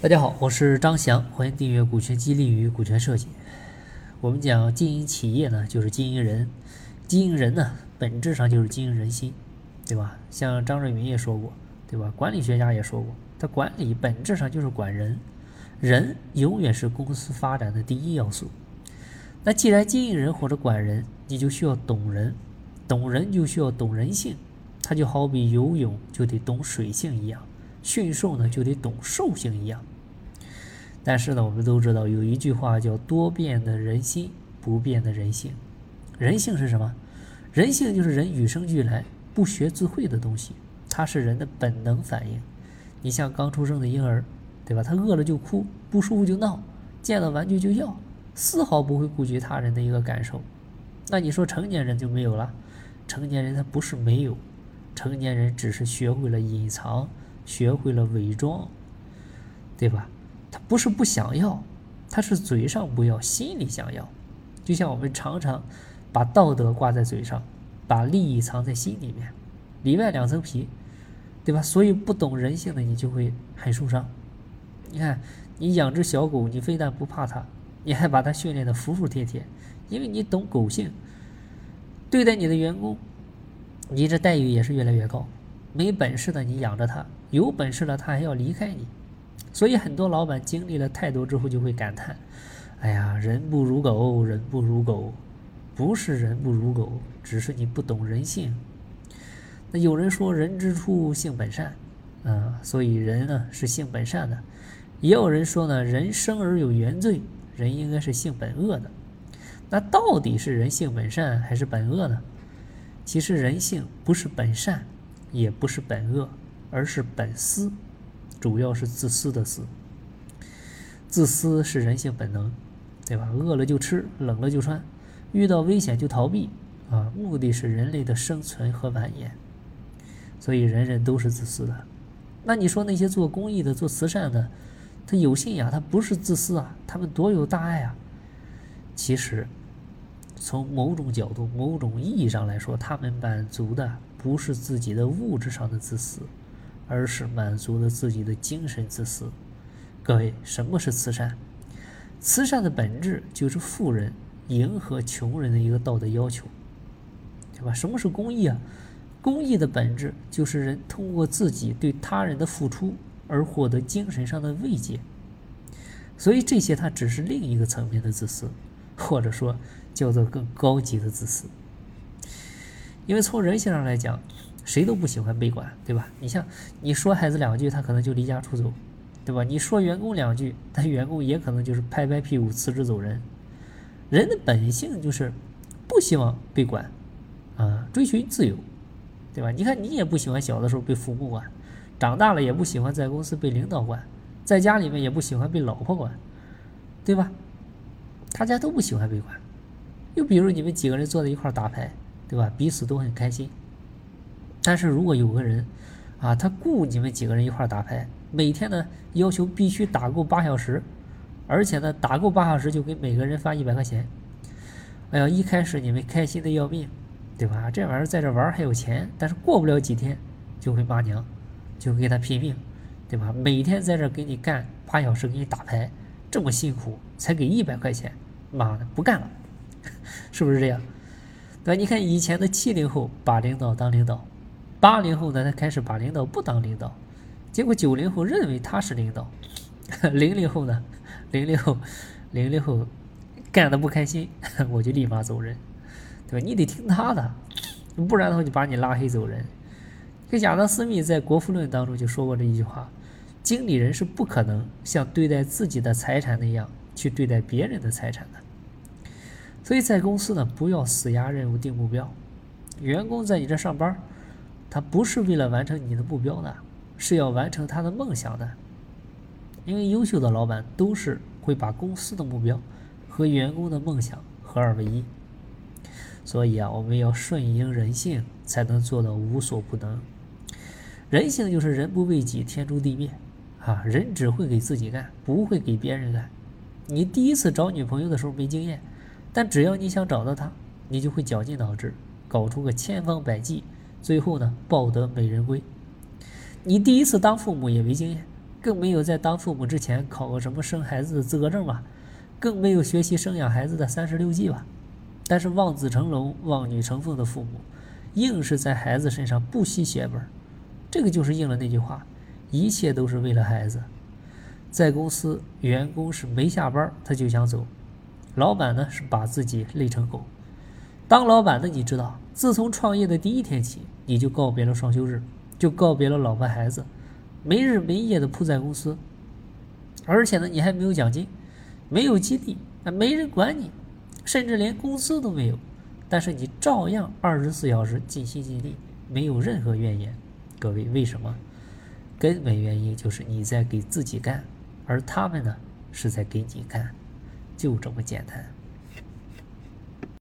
大家好，我是张翔，欢迎订阅《股权激励与股权设计》。我们讲经营企业呢，就是经营人，经营人呢，本质上就是经营人心，对吧？像张瑞敏也说过，对吧？管理学家也说过，他管理本质上就是管人，人永远是公司发展的第一要素。那既然经营人或者管人，你就需要懂人，懂人就需要懂人性，它就好比游泳就得懂水性一样。驯兽呢就得懂兽性一样，但是呢，我们都知道有一句话叫“多变的人心，不变的人性”。人性是什么？人性就是人与生俱来、不学自会的东西，它是人的本能反应。你像刚出生的婴儿，对吧？他饿了就哭，不舒服就闹，见到玩具就要，丝毫不会顾及他人的一个感受。那你说成年人就没有了？成年人他不是没有，成年人只是学会了隐藏。学会了伪装，对吧？他不是不想要，他是嘴上不要，心里想要。就像我们常常把道德挂在嘴上，把利益藏在心里面，里外两层皮，对吧？所以不懂人性的你就会很受伤。你看，你养只小狗，你非但不怕它，你还把它训练的服服帖帖，因为你懂狗性。对待你的员工，你这待遇也是越来越高。没本事的你养着他。有本事了，他还要离开你，所以很多老板经历了太多之后就会感叹：“哎呀，人不如狗，人不如狗，不是人不如狗，只是你不懂人性。”那有人说“人之初，性本善”，啊，所以人呢是性本善的；也有人说呢，人生而有原罪，人应该是性本恶的。那到底是人性本善还是本恶呢？其实人性不是本善，也不是本恶。而是本私，主要是自私的私。自私是人性本能，对吧？饿了就吃，冷了就穿，遇到危险就逃避，啊，目的是人类的生存和繁衍。所以人人都是自私的。那你说那些做公益的、做慈善的，他有信仰，他不是自私啊？他们多有大爱啊！其实，从某种角度、某种意义上来说，他们满足的不是自己的物质上的自私。而是满足了自己的精神自私。各位，什么是慈善？慈善的本质就是富人迎合穷人的一个道德要求，对吧？什么是公益啊？公益的本质就是人通过自己对他人的付出而获得精神上的慰藉。所以这些它只是另一个层面的自私，或者说叫做更高级的自私。因为从人性上来讲。谁都不喜欢被管，对吧？你像你说孩子两句，他可能就离家出走，对吧？你说员工两句，他员工也可能就是拍拍屁股辞职走人。人的本性就是不希望被管，啊，追寻自由，对吧？你看你也不喜欢小的时候被父母管，长大了也不喜欢在公司被领导管，在家里面也不喜欢被老婆管，对吧？大家都不喜欢被管。又比如你们几个人坐在一块打牌，对吧？彼此都很开心。但是如果有个人，啊，他雇你们几个人一块打牌，每天呢要求必须打够八小时，而且呢打够八小时就给每个人发一百块钱。哎呀，一开始你们开心的要命，对吧？这玩意儿在这玩还有钱，但是过不了几天就会骂娘，就会跟他拼命，对吧？每天在这给你干八小时，给你打牌，这么辛苦才给一百块钱，妈的不干了，是不是这样？对吧？你看以前的七零后把领导当领导。八零后呢，他开始把领导不当领导，结果九零后认为他是领导，零零后呢，零零后，零零后干的不开心，我就立马走人，对吧？你得听他的，不然的话就把你拉黑走人。这亚当斯密在《国富论》当中就说过这一句话：经理人是不可能像对待自己的财产那样去对待别人的财产的。所以在公司呢，不要死压任务定目标，员工在你这上班。他不是为了完成你的目标的，是要完成他的梦想的。因为优秀的老板都是会把公司的目标和员工的梦想合二为一。所以啊，我们要顺应人性，才能做到无所不能。人性就是人不为己，天诛地灭。啊，人只会给自己干，不会给别人干。你第一次找女朋友的时候没经验，但只要你想找到她，你就会绞尽脑汁，搞出个千方百计。最后呢，抱得美人归。你第一次当父母也没经验，更没有在当父母之前考个什么生孩子的资格证吧，更没有学习生养孩子的三十六计吧。但是望子成龙、望女成凤的父母，硬是在孩子身上不惜血本，这个就是应了那句话：一切都是为了孩子。在公司，员工是没下班他就想走，老板呢是把自己累成狗。当老板的你知道，自从创业的第一天起，你就告别了双休日，就告别了老婆孩子，没日没夜的扑在公司，而且呢，你还没有奖金，没有激励，啊，没人管你，甚至连工资都没有，但是你照样二十四小时尽心尽力，没有任何怨言。各位，为什么？根本原因就是你在给自己干。而他们呢，是在给你看，就这么简单。